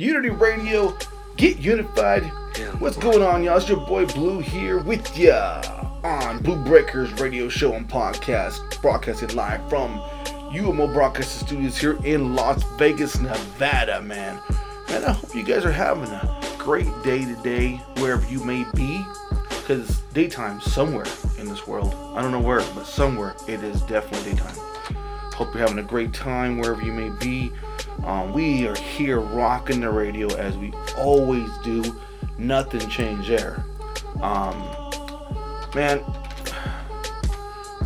Unity Radio, get unified. What's going on, y'all? It's your boy Blue here with ya on Blu Breakerz Radio Show and Podcast, broadcasting live from UMO Broadcasting Studios here in Las Vegas, Nevada, man. And I hope you guys are having a great day today, wherever you may be, because daytime somewhere in this world. I don't know where, but somewhere it is definitely daytime. Hope you're having a great time wherever you may be. Um, we are here rocking the radio as we always do. Nothing changed there. Um, man,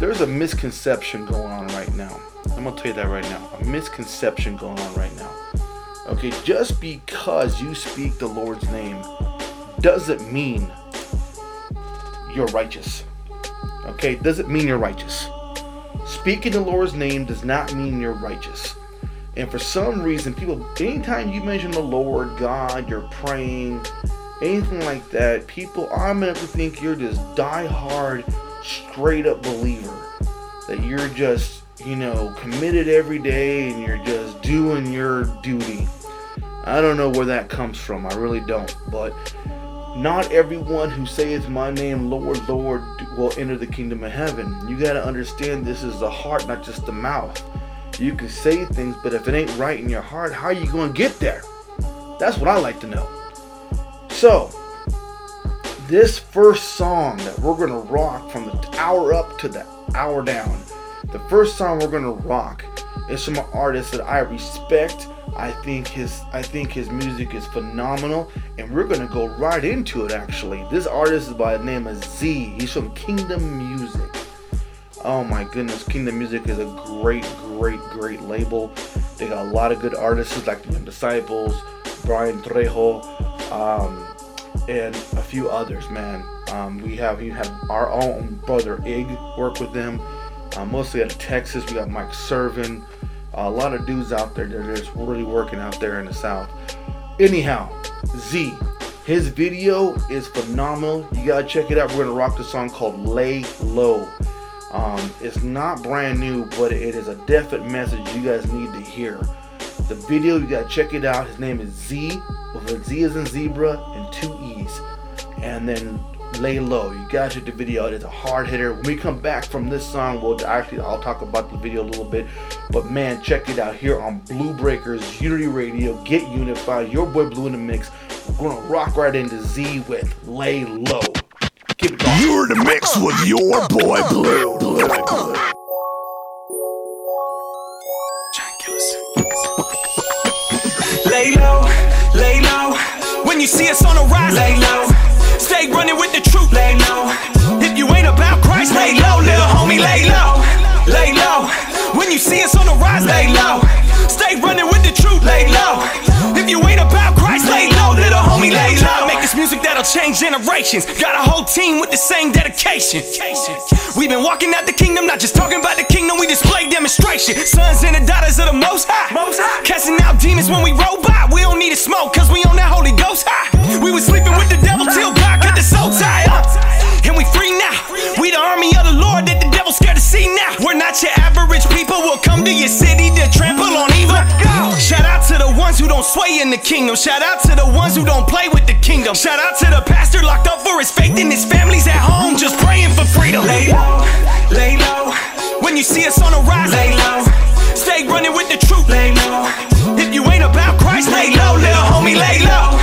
there's a misconception going on right now. I'm gonna tell you that right now. A misconception going on right now. Okay, just because you speak the Lord's name doesn't mean you're righteous. Okay, doesn't mean you're righteous. Speaking the Lord's name does not mean you're righteous. And for some reason, people, anytime you mention the Lord, God, you're praying, anything like that, people automatically think you're this die-hard, straight up believer. That you're just, you know, committed every day and you're just doing your duty. I don't know where that comes from. I really don't. But not everyone who saith my name, Lord, Lord, will enter the kingdom of heaven. You got to understand this is the heart, not just the mouth. You can say things, but if it ain't right in your heart, how are you going to get there? That's what I like to know. So, this first song that we're going to rock from the hour up to the hour down, the first song we're going to rock is from an artist that I respect I think his I think his music is phenomenal, and we're gonna go right into it. Actually, this artist is by the name of Zee. He's from Kingdom Music. Oh my goodness, Kingdom Music is a great, great, great label. They got a lot of good artists like the Disciples, Brian Trejo, um, and a few others. Man, um, we have you have our own brother Ig work with them. Uh, mostly out of Texas, we got Mike Servin a lot of dudes out there that are just really working out there in the South. Anyhow, Zee, his video is phenomenal. You gotta check it out. We're gonna rock the song called Lay Low. Um, it's not brand new, but it is a definite message you guys need to hear. The video, you gotta check it out. His name is Zee, with a Z as in zebra and two E's. And then lay low. You gotta check the video. It's a hard hitter. When we come back from this song, we'll actually I'll talk about the video a little bit. But man, check it out here on Blu Breakerz Unity Radio. Get unified. Your boy Blue in the mix. We're gonna rock right into Zee with Lay Low. Keep it going. You're in the mix with your boy Blue. Blue. Blue. Lay low, lay low. When you see us on the rise, lay low. See us on the rise, lay low. Stay running with the truth, lay low. If you ain't about Christ, lay low, little homie, lay low. Make this music that'll change generations. Got a whole team with the same dedication. We've been walking out the kingdom, not just talking about the kingdom, we display demonstration. Sons and the daughters of the most high. Most high. Casting out demons when we roll by. We don't need to smoke, cause we on that Holy Ghost high. We was sleeping with the devil till God cut the soul tie up. And we free now. We the army of the Lord that the devil scared to see now. We're not your average people. We'll come to your city to trample on evil. Shout out to the ones who don't sway in the kingdom. Shout out to the ones who don't play with the kingdom. Shout out to the pastor locked up for his faith and his family's at home just praying for freedom. Lay low, lay low. When you see us on the rise, lay low. Stay running with the truth, lay low. If you ain't about Christ, lay low, little homie, lay low,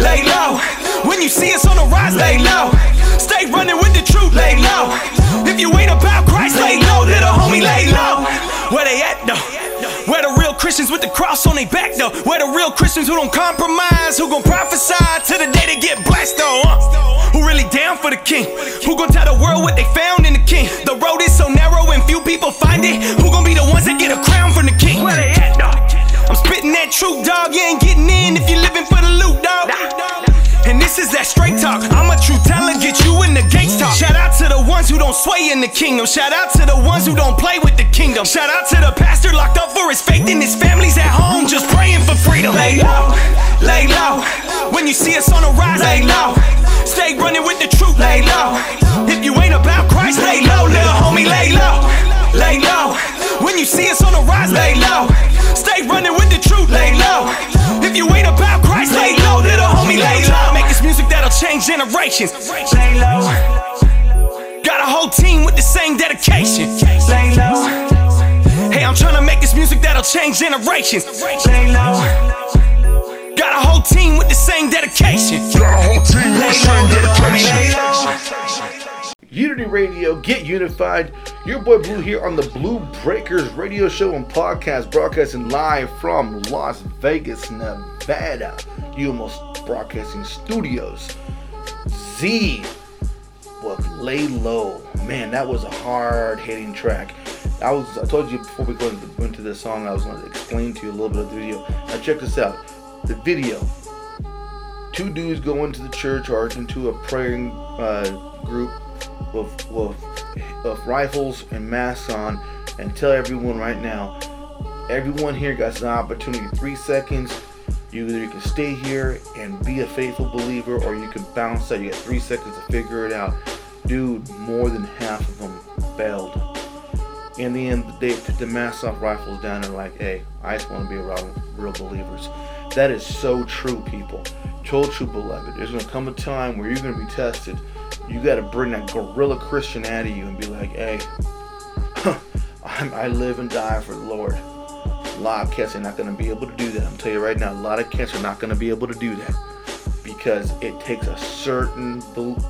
lay low. When you see us on the rise, lay low. Stay running with the truth, lay low. If you ain't about Christ, lay low, homie, lay low. Where they at though? Where the real Christians with the cross on their back though? Where the real Christians who don't compromise, who gon' prophesy to the day they get blessed though? Uh? Who really down for the king? Who gon' tell the world what they found in the king? The road is so narrow and few people find it. Who gon' be the ones that get a crown from the king? Where they at though? I'm spitting that truth, dog. You ain't getting in if you living for the loot, dog. This is that straight talk. I'm a true teller, get you in the gates talk. Shout out to the ones who don't sway in the kingdom. Shout out to the ones who don't play with the kingdom. Shout out to the pastor locked up for his faith and his family's at home just praying for freedom. Lay low, lay low. When you see us on the rise, lay low. Stay running with the truth, lay low. If you ain't about Christ, lay low, little homie, lay low, lay low. When you see us on the rise, lay low. Stay running with the truth, lay low. If you ain't about Christ, change generations. Lay low. Got a whole team with the same dedication. Lay low. Hey, I'm trying to make this music that'll change generations. Lay low. Got a whole team with the same dedication. Got a whole team with the same dedication. Unity Radio, get unified. Your boy Blue here on the Blu Breakerz radio show and podcast, broadcasting live from Las Vegas, Nevada. UMO Broadcasting Studios. Zee with Lay Low. Man, that was a hard hitting track. I was I told you before we go into, into this song, I was going to explain to you a little bit of the video. Now check this out. The video. Two dudes go into the church or into a praying uh, group with, with, with rifles and masks on and tell everyone right now, everyone here got an opportunity, three seconds. You either can stay here and be a faithful believer, or you can bounce out. You got three seconds to figure it out. Dude, more than half of them bailed. In the end, they put the mask off rifles down and like, hey, I just want to be around real believers. That is so true, people. Told true, beloved. There's gonna come a time where you're gonna be tested you got to bring that gorilla Christian out of you and be like, hey, I live and die for the Lord. A lot of cats are not going to be able to do that. I'm telling you right now, a lot of cats are not going to be able to do that because it takes a certain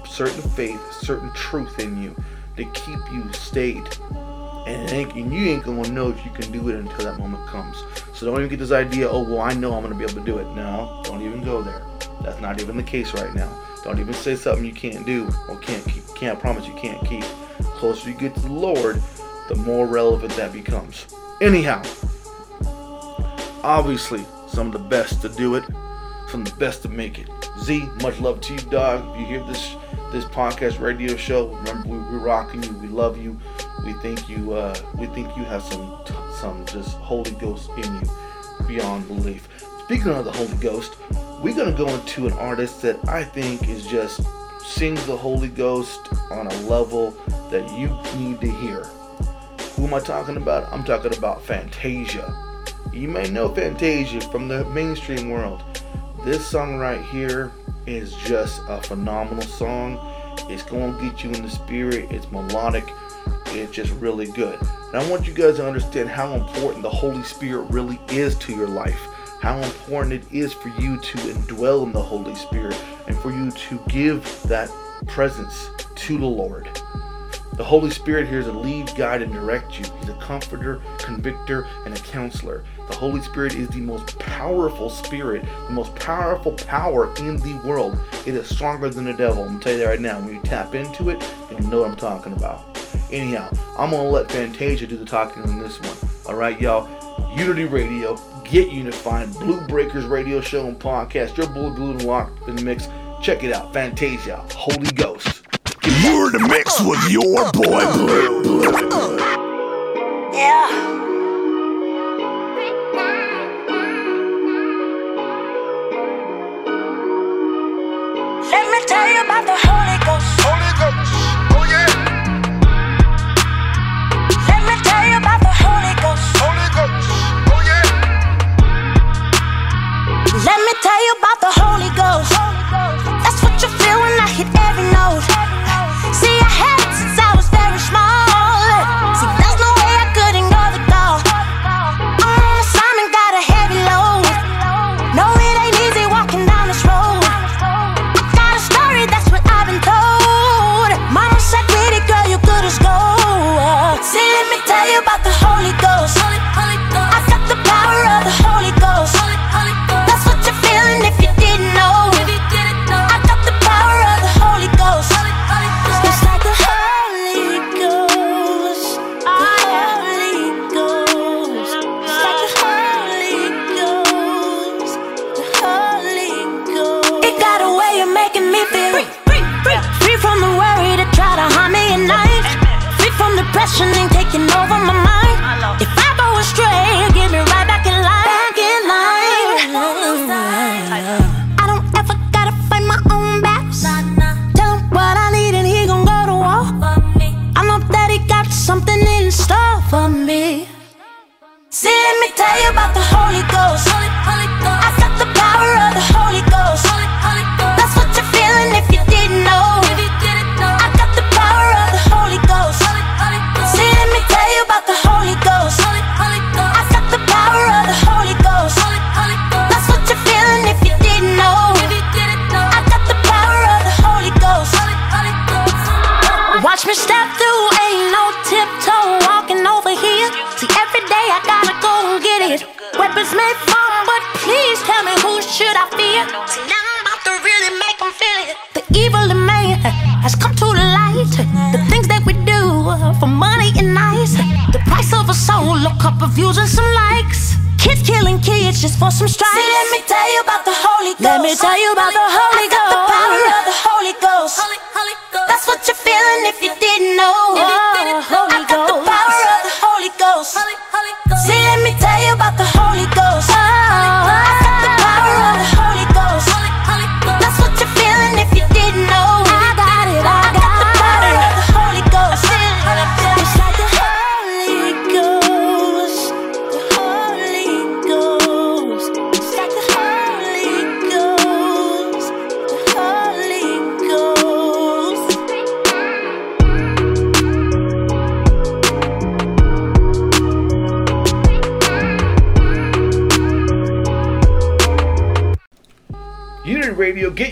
certain faith, certain truth in you to keep you stayed. And, and you ain't gonna know if you can do it until that moment comes. So don't even get this idea, oh well I know I'm gonna be able to do it. No, don't even go there. That's not even the case right now. Don't even say something you can't do or can't keep, can't promise you can't keep. Closer you get to the Lord, the more relevant that becomes. Anyhow, obviously, some of the best to do it, some of the best to make it. Zee, much love to you, dog. If you hear this this podcast radio show, remember we, we're rocking you. We love you. We think you uh, we think you have some some just Holy Ghost in you beyond belief. Speaking of the Holy Ghost, we're gonna go into an artist that I think is just sings the Holy Ghost on a level that you need to hear. Who am I talking about? I'm talking about Fantasia. You may know Fantasia from the mainstream world. This song right here is just a phenomenal song. It's going to get you in the spirit. It's melodic. It's just really good. And I want you guys to understand how important the Holy Spirit really is to your life how important it is for you to indwell in the Holy Spirit and for you to give that presence to the Lord. The Holy Spirit here is a lead, guide, and direct you. He's a comforter, convictor, and a counselor. The Holy Spirit is the most powerful spirit, the most powerful power in the world. It is stronger than the devil. I'm tell you that right now. When you tap into it, you'll know what I'm talking about. Anyhow, I'm gonna let Fantasia do the talking on this one. Alright, y'all. Unity Radio, Get Unified, Blu Breakerz Radio Show and Podcast. Your boy Blue and Locked in the Mix. Check it out. Fantasia, Holy Ghost. You're the mix with your boy Blue. Blue. Yeah.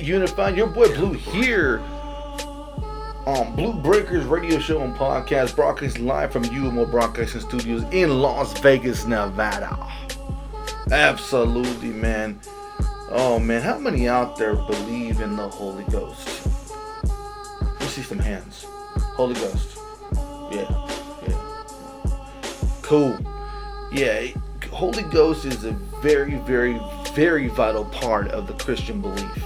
Unified. Your boy Blue here on Blu Breakerz Radio Show and Podcast, broadcasting live from UMO Broadcasting Studios in Las Vegas, Nevada. Absolutely, man. Oh man, how many out there believe in the Holy Ghost? Let me see some hands. Holy Ghost. Yeah, yeah. Cool. Yeah, Holy Ghost is a very, very, very vital part of the Christian belief.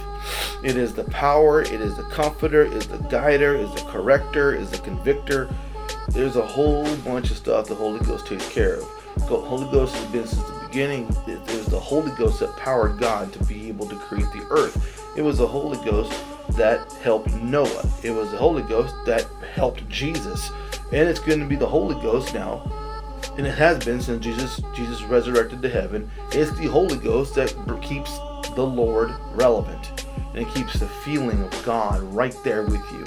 It is the power, it is the comforter, it is the guider, it is the corrector, it is the convictor. There's a whole bunch of stuff the Holy Ghost takes care of. Holy Ghost has been since the beginning. It was the Holy Ghost that powered God to be able to create the earth. It was the Holy Ghost that helped Noah. It was the Holy Ghost that helped Jesus. And it's going to be the Holy Ghost now and it has been since Jesus Jesus resurrected to heaven. It's the Holy Ghost that keeps the Lord relevant and it keeps the feeling of God right there with you.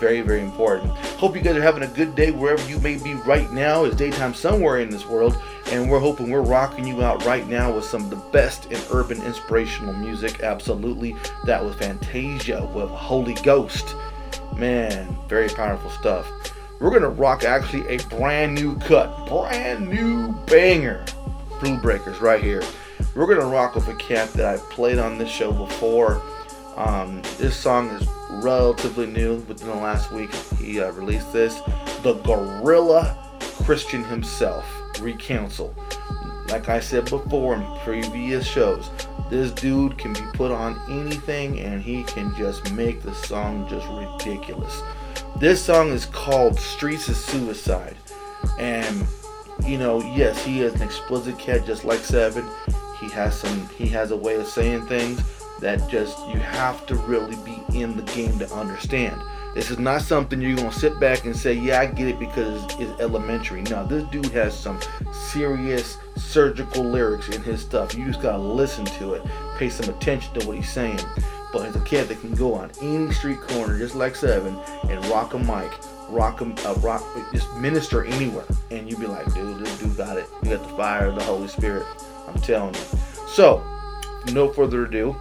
Very, very important. Hope you guys are having a good day wherever you may be right now. It's daytime somewhere in this world, and we're hoping we're rocking you out right now with some of the best in urban inspirational music. Absolutely. That was Fantasia with Holy Ghost. Man, very powerful stuff we're gonna rock actually a brand new cut, brand new banger, Blu Breakerz right here. We're gonna rock with a cat that I played on this show before. Um, this song is relatively new. Within the last week, he uh, released this. The Gorilla Christian himself, Reconcile. Like I said before in previous shows, this dude can be put on anything and he can just make the song just ridiculous. This song is called Streets of Suicide. And you know, yes, he is an explicit cat just like Seven. He has some he has a way of saying things that just you have to really be in the game to understand. This is not something you're gonna sit back and say, yeah, I get it because it's elementary. No, this dude has some serious surgical lyrics in his stuff. You just gotta listen to it, pay some attention to what he's saying but he's a kid that can go on any street corner, just like Seven, and rock a mic, rock a uh, rock, just minister anywhere, and you'd be like, dude, this dude got it. You got the fire of the Holy Spirit. I'm telling you. So, no further ado.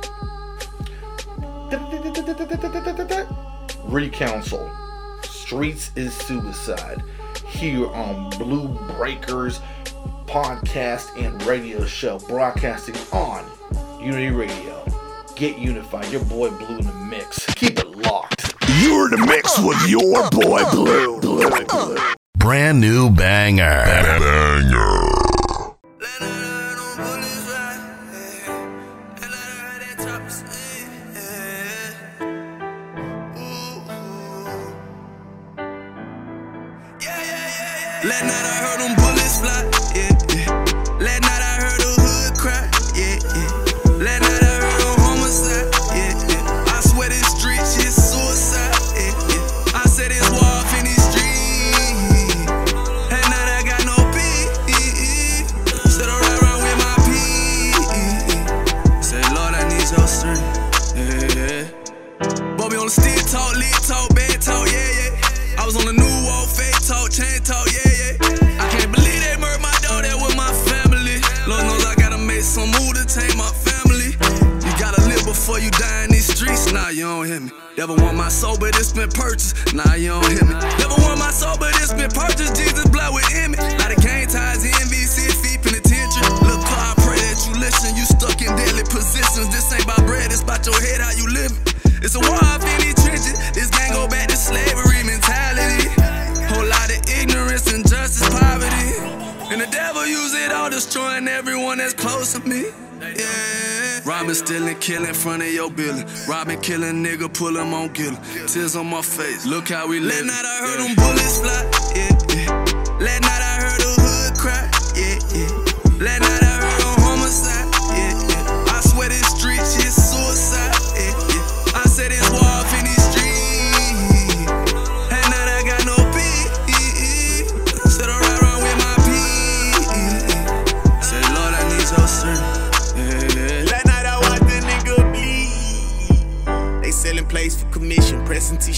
Reconcile. Streets is suicide. Here on Blu Breakerz podcast and radio show, broadcasting on Unity Radio. Get unified. Your boy Blue in the mix. Keep it locked. You're in the mix with your boy Blue. Blue, Blue. Brand new banger. Banger. Was on the new wall, fake talk, chain talk. Yeah, yeah. I can't believe they murdered my dog there with my family. Lord knows I gotta make some move to tame my family. You gotta live before you die in these streets. Nah, you don't hear me. Never want my soul, but it's been purchased. Nah, you don't hear me. Never want my soul, but it's been purchased. Jesus blood within me. Everyone that's close to me. Yeah. Robbing, stealing, killing in front of your building. Robbing, killing, nigga, pull him on killing. Tears on my face, look how we live. Last night I heard them bullets fly, yeah, yeah. Last night I heard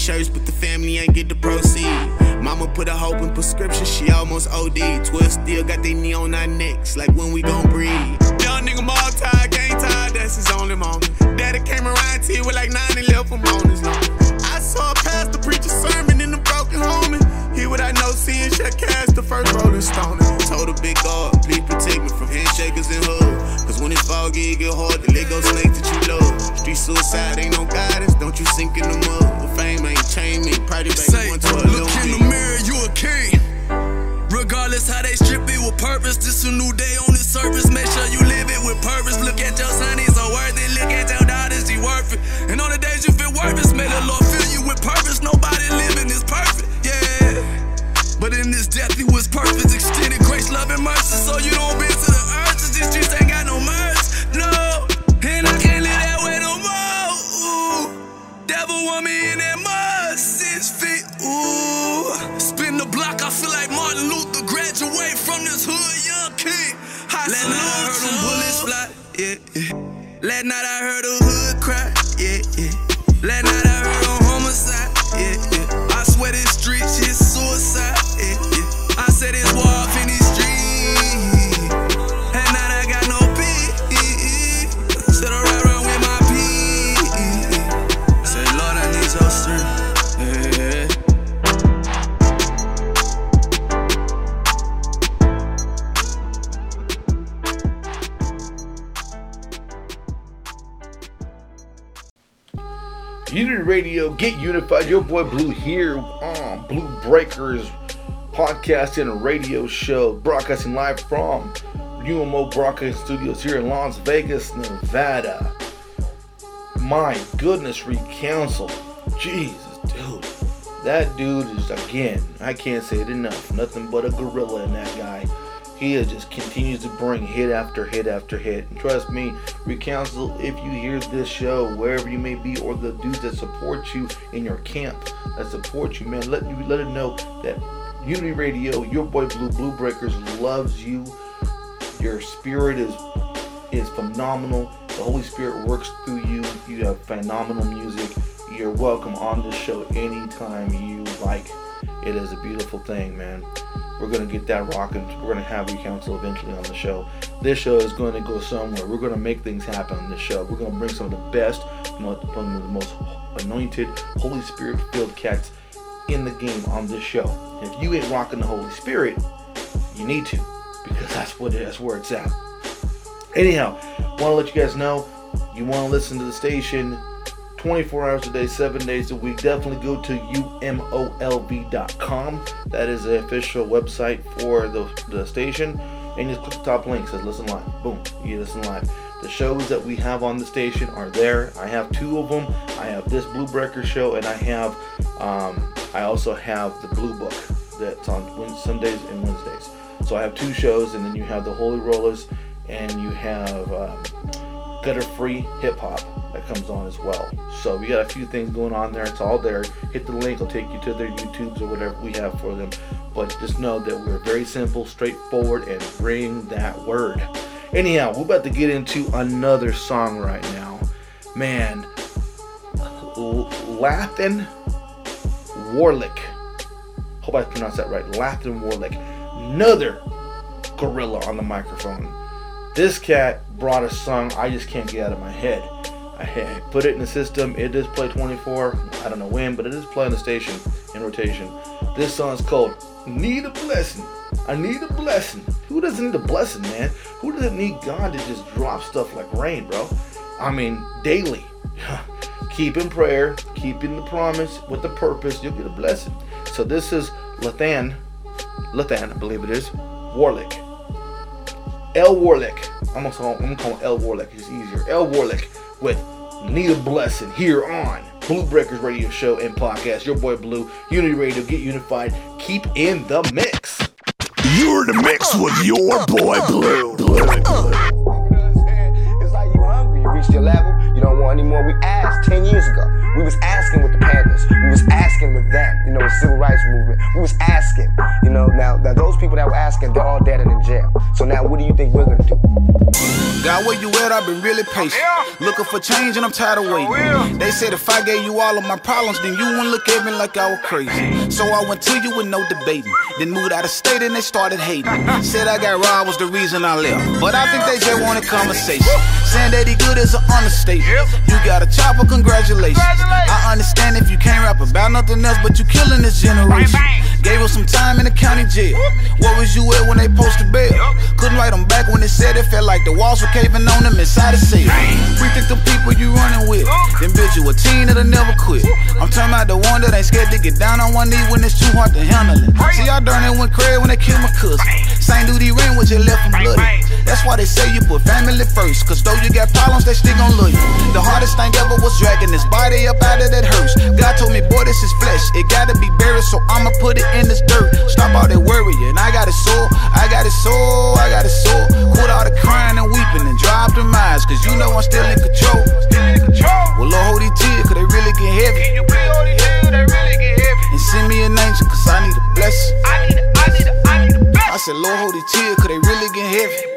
t-shirts, but the family ain't get the proceed. Mama put a hope in prescription, she almost OD. Twelve still got they knee on our necks, like when we gon' breathe. Young nigga all tired, game tired, that's his only moment. Daddy came around to you with like nine and left him on his long. I saw a pastor preach a sermon in the broken home. He what I know, seeing shut cast the first rolling stone. Told a big God, please protect me from handshakers and hugs. Cause when it's foggy, it get hard to let go snake that you love. Street suicide ain't no guidance, don't you sink in the mud. The fame ain't chain me, party baby, Say, one to a look in the mirror, you a king. Regardless how they strip it with purpose, this a new day on the surface. Make sure you live it with purpose. Look at your son, he's so worth it. Look at your daughter, she worth it. And on the days you feel worthless, may the Lord fill you with purpose. Nobody living is perfect, yeah. But in this death, he was perfect. Extended grace, love, and mercy. So you don't bend to the earth. These streets ain't got no mercy, Last night I heard get unified. Your boy Blue here on Blu Breakerz podcast and radio show, broadcasting live from UMO Broadcasting Studios here in Las Vegas, Nevada. My goodness, Reconcile. Jesus, dude. That dude is, again, I can't say it enough. Nothing but a gorilla in that guy. He just continues to bring hit after hit after hit. And trust me, Reconcile, if you hear this show, wherever you may be, or the dudes that support you in your camp, that support you, man, let you let it know that Unity Radio, your boy Blue Blu Breakerz loves you. Your spirit is is phenomenal. The Holy Spirit works through you. You have phenomenal music. You're welcome on this show anytime you like. It is a beautiful thing, man. We're gonna get that rocking. We're gonna have Reconcile eventually on the show. This show is going to go somewhere. We're gonna make things happen on this show. We're gonna bring some of the best, one of the most anointed, Holy Spirit filled cats in the game on this show. If you ain't rocking the Holy Spirit, you need to, because that's what that's where it's at. Anyhow, want to let you guys know you want to listen to the station 24 hours a day, 7 days a week. Definitely go to umolv.com. That is the official website for the, the station. And just click the top link, says listen live. Boom, you listen live. The shows that we have on the station are there. I have two of them. I have this Blue Breaker show, and I have, um, I also have the Blue Book that's on Sundays and Wednesdays. So I have two shows, and then you have the Holy Rollers, and you have um, gutter free hip hop that comes on as well. So we got a few things going on there. It's all there. Hit the link, it'll take you to their YouTubes or whatever we have for them. But just know that we're very simple, straightforward, and bring that word. Anyhow, we're about to get into another song right now. Man, Lathan Warlick. Hope I pronounced that right. Lathan Warlick. Another gorilla on the microphone. This cat brought a song I just can't get out of my head. Put it in the system. It does play 24. I don't know when, but it is playing the station in rotation. This song's called "Need a Blessing." I need a blessing. Who doesn't need a blessing, man? Who doesn't need God to just drop stuff like rain, bro? I mean, daily. keep in prayer, keep in the promise with the purpose, you'll get a blessing. So this is Lathan, Lathan, I believe it is, Warlick. L Warlick. I'm gonna call, I'm gonna call him L Warlick. It's easier. L Warlick with Need a Blessing here on Blu Breakerz Radio Show and Podcast. Your boy Blue, Unity Radio, get unified. Keep in the mix. You're in the mix with your boy Blue. Blue. It's like you hungry. You reached your level. You don't want any more. We asked 10 years ago. We was asking with the Panthers. We was asking with them. You know, the civil rights movement. We was asking. You know, now, now those people that were asking, they're all dead and in jail. So now what do you think we're gonna do? God, where you at? I've been really patient. Looking for change and I'm tired of waiting. They said if I gave you all of my problems, then you wouldn't look at me like I was crazy. So I went to you with no debating. Then moved out of state and they started hating. Said I got robbed was the reason I left. But I think they just wanted conversation. Saying that he good is an understatement. You got a chopper, congratulations. I understand if you can't rap about nothing else, but you killing this generation. Gave us some time in the county jail. What was you at when they posted bail? Couldn't write them back when they said it felt like the walls were caving on them inside the cell. Rethink the people you running with. Then build you a team that'll never quit. I'm talking about the one that ain't scared to get down on one knee when it's too hard to handle it. See, I darn it went crazy when they killed my cousin. Same duty ring with your left from bloody. That's why they say you put family first. Cause though you got problems, they still gon' love you. The hardest thing ever was dragging this body up out of that hearse. God told me, boy, this is flesh. It gotta be buried, so I'ma put it in this dirt. Stop all that worrying. I got a soul, I got a soul, I got a soul. Quit all the crying and weeping and drop them eyes, cause you know I'm still in control. Still in control. Well, Lord, hold these tears, cause they really get heavy. An angel, cause I need a, I need a, I need a blessing. I said, Lord, hold these tears, cause they really get heavy.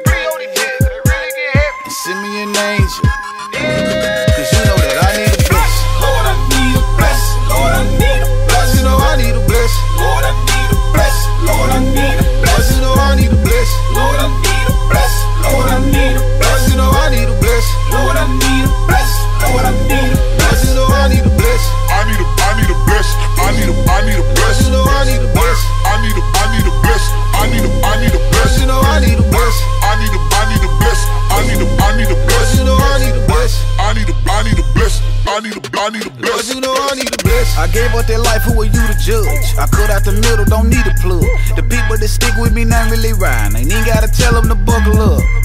Middle, don't need a plug. The people that stick with me not really riding. Ain't even gotta tell them to buckle up.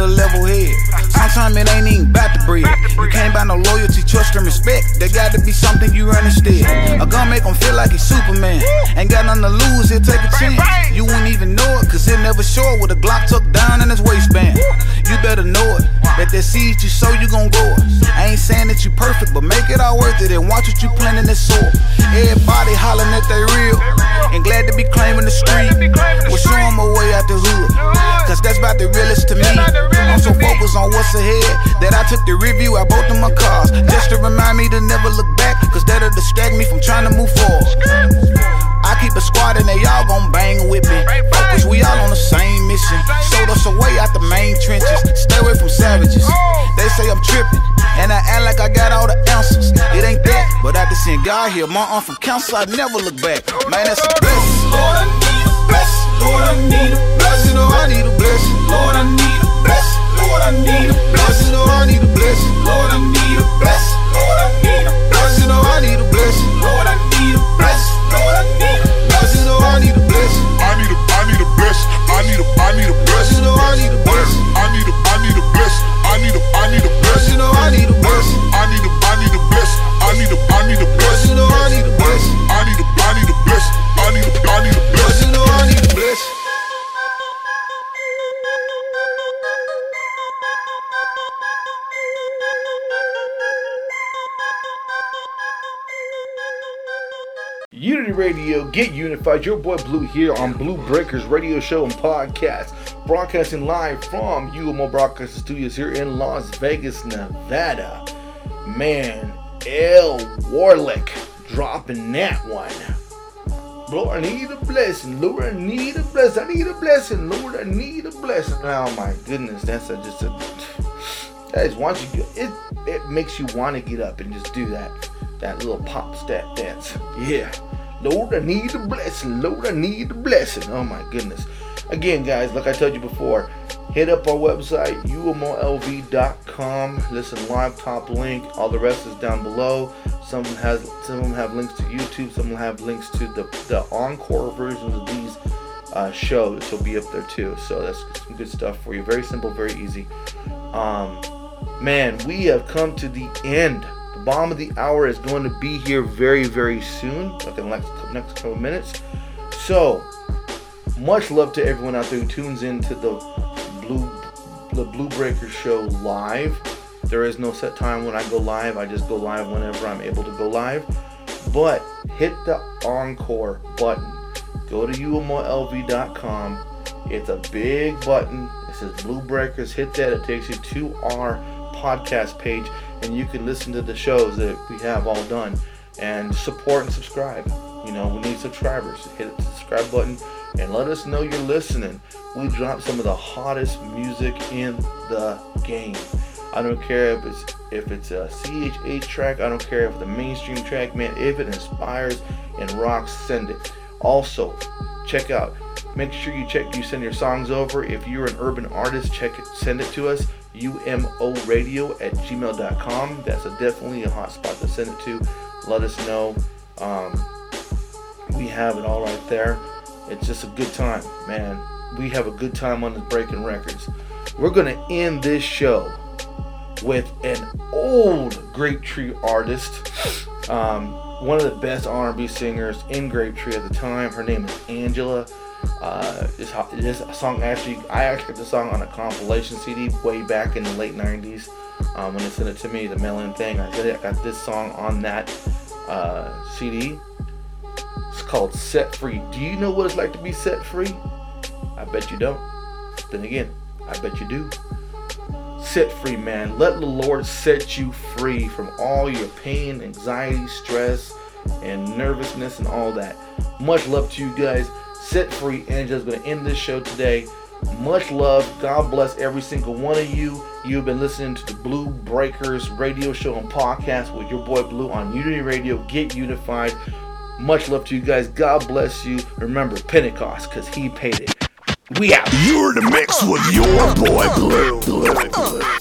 Keeping the level head. Sometimes it ain't even about the bread. You can't buy no loyalty, trust, and respect. There got to be something you earn instead. A gun make him feel like he's Superman. Ain't got nothing to lose, he'll take a chance. You wouldn't even know it, cause it never show it with a Glock tucked down in his waistband. You better know it. That that seed you sow, you gon' grow it. I ain't saying that you perfect, but make it all worth it and watch what you plant in this soil. Everybody hollering that they real and glad to be claiming the street. Well, show 'em a way out the hood, cause that's about the realest to me. I'm so focused on what's ahead that I took the review out both of my cars just to remind me to never look back, cause that'll distract me from trying to move forward. I keep a squad and they all gon' bang with me. Focus, we all on the same mission. Showed us a way out the main trenches. Stay away from savages. Oh. They say I'm tripping, and I act like I got all the answers. It ain't that, but after seeing God here, my arm from counsel, I never look back. Man, that's a blessing. Lord, I need a blessing. Lord, I need a blessing. Oh, I need a blessing. Lord, I need a blessing. I need a blessing. Oh, I need a blessing. Lord, I need a blessing. Your boy Blue here on Blu Breakerz Radio Show and Podcast, broadcasting live from UMO Broadcasting Studios here in Las Vegas, Nevada. Man, L Warlick dropping that one. Lord, I need a blessing. Lord, I need a blessing. I need a blessing. Lord, I need a blessing. Oh my goodness, that's a, just a. That is once you it it makes you want to get up and just do that that little pop step dance. Yeah. Lord, I need a blessing. Lord, I need a blessing. Oh my goodness. Again, guys, like I told you before, hit up our website, umolv.com. Listen live, top link. All the rest is down below. Some has some of them have links to YouTube. Some have links to the, the encore versions of these uh, shows. Will be up there too. So that's some good stuff for you. Very simple, very easy. Um, man, we have come to the end. Bomb of the hour is going to be here very, very soon. Like in the next, next couple minutes. So, much love to everyone out there who tunes into the Blue the Blue Breaker show live. There is no set time when I go live. I just go live whenever I'm able to go live. But hit the encore button. Go to umolv.com. It's a big button. It says Blu Breakerz. Hit that. It takes you to our podcast page, and you can listen to the shows that we have all done and support and subscribe. You know, we need subscribers. Hit the subscribe button and let us know you're listening. We drop some of the hottest music in the game. I don't care if it's if it's a CHH track. I don't care if it's a mainstream track, man. If it inspires and rocks, send it. Also, check out. Make sure you check. You send your songs over. If you're an urban artist, check it. Send it to us. UMORadio at gmail.com. That's a, definitely a hot spot to send it to. Let us know. Um, we have it all right there. It's just a good time, man. We have a good time on the Breaking Records. We're gonna end this show with an old Grape Tree artist, um, one of the best R&B singers in Grape Tree at the time. Her name is Angela. Uh, this, this song actually, I actually got the song on a compilation CD way back in the late '90s. Um, when they sent it to me, the mail-in thing, I got this song on that uh, CD. It's called Set Free. Do you know what it's like to be set free? I bet you don't. Then again, I bet you do. Set free, man. Let the Lord set you free from all your pain, anxiety, stress, and nervousness and all that. Much love to you guys. Set free. Angela's going to end this show today. Much love. God bless every single one of you. You've been listening to the Blu Breakerz radio show and podcast with your boy Blue on Unity Radio. Get unified. Much love to you guys. God bless you. Remember Pentecost because he paid it. We out. You're in the mix with your boy Blue. Blue. Blue.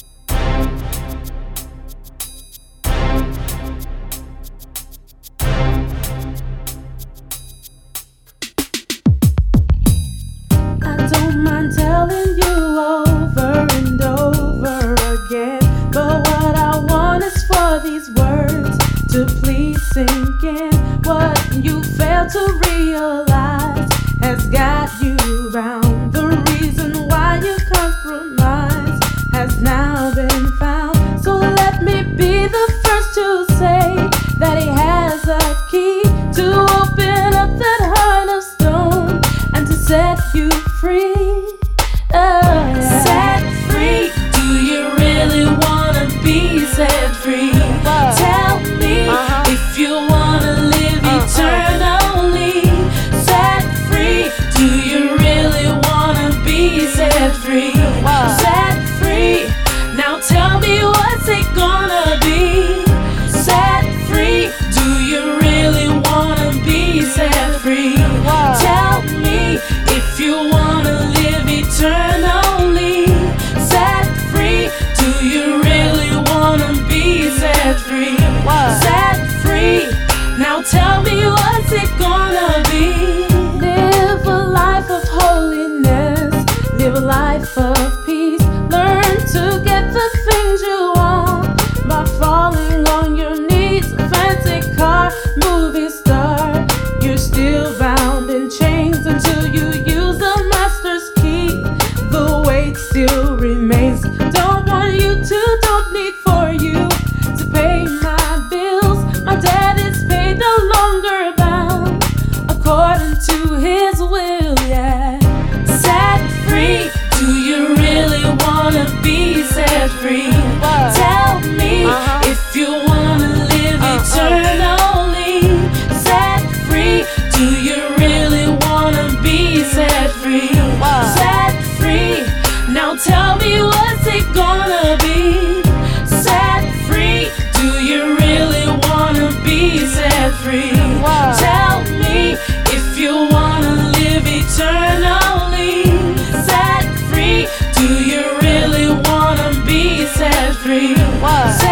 Tell me what's it gonna be? Set free. Do you really wanna be set free? Wow. Tell me if you wanna live eternally. Set free. Do you really wanna be set free? Wow. Set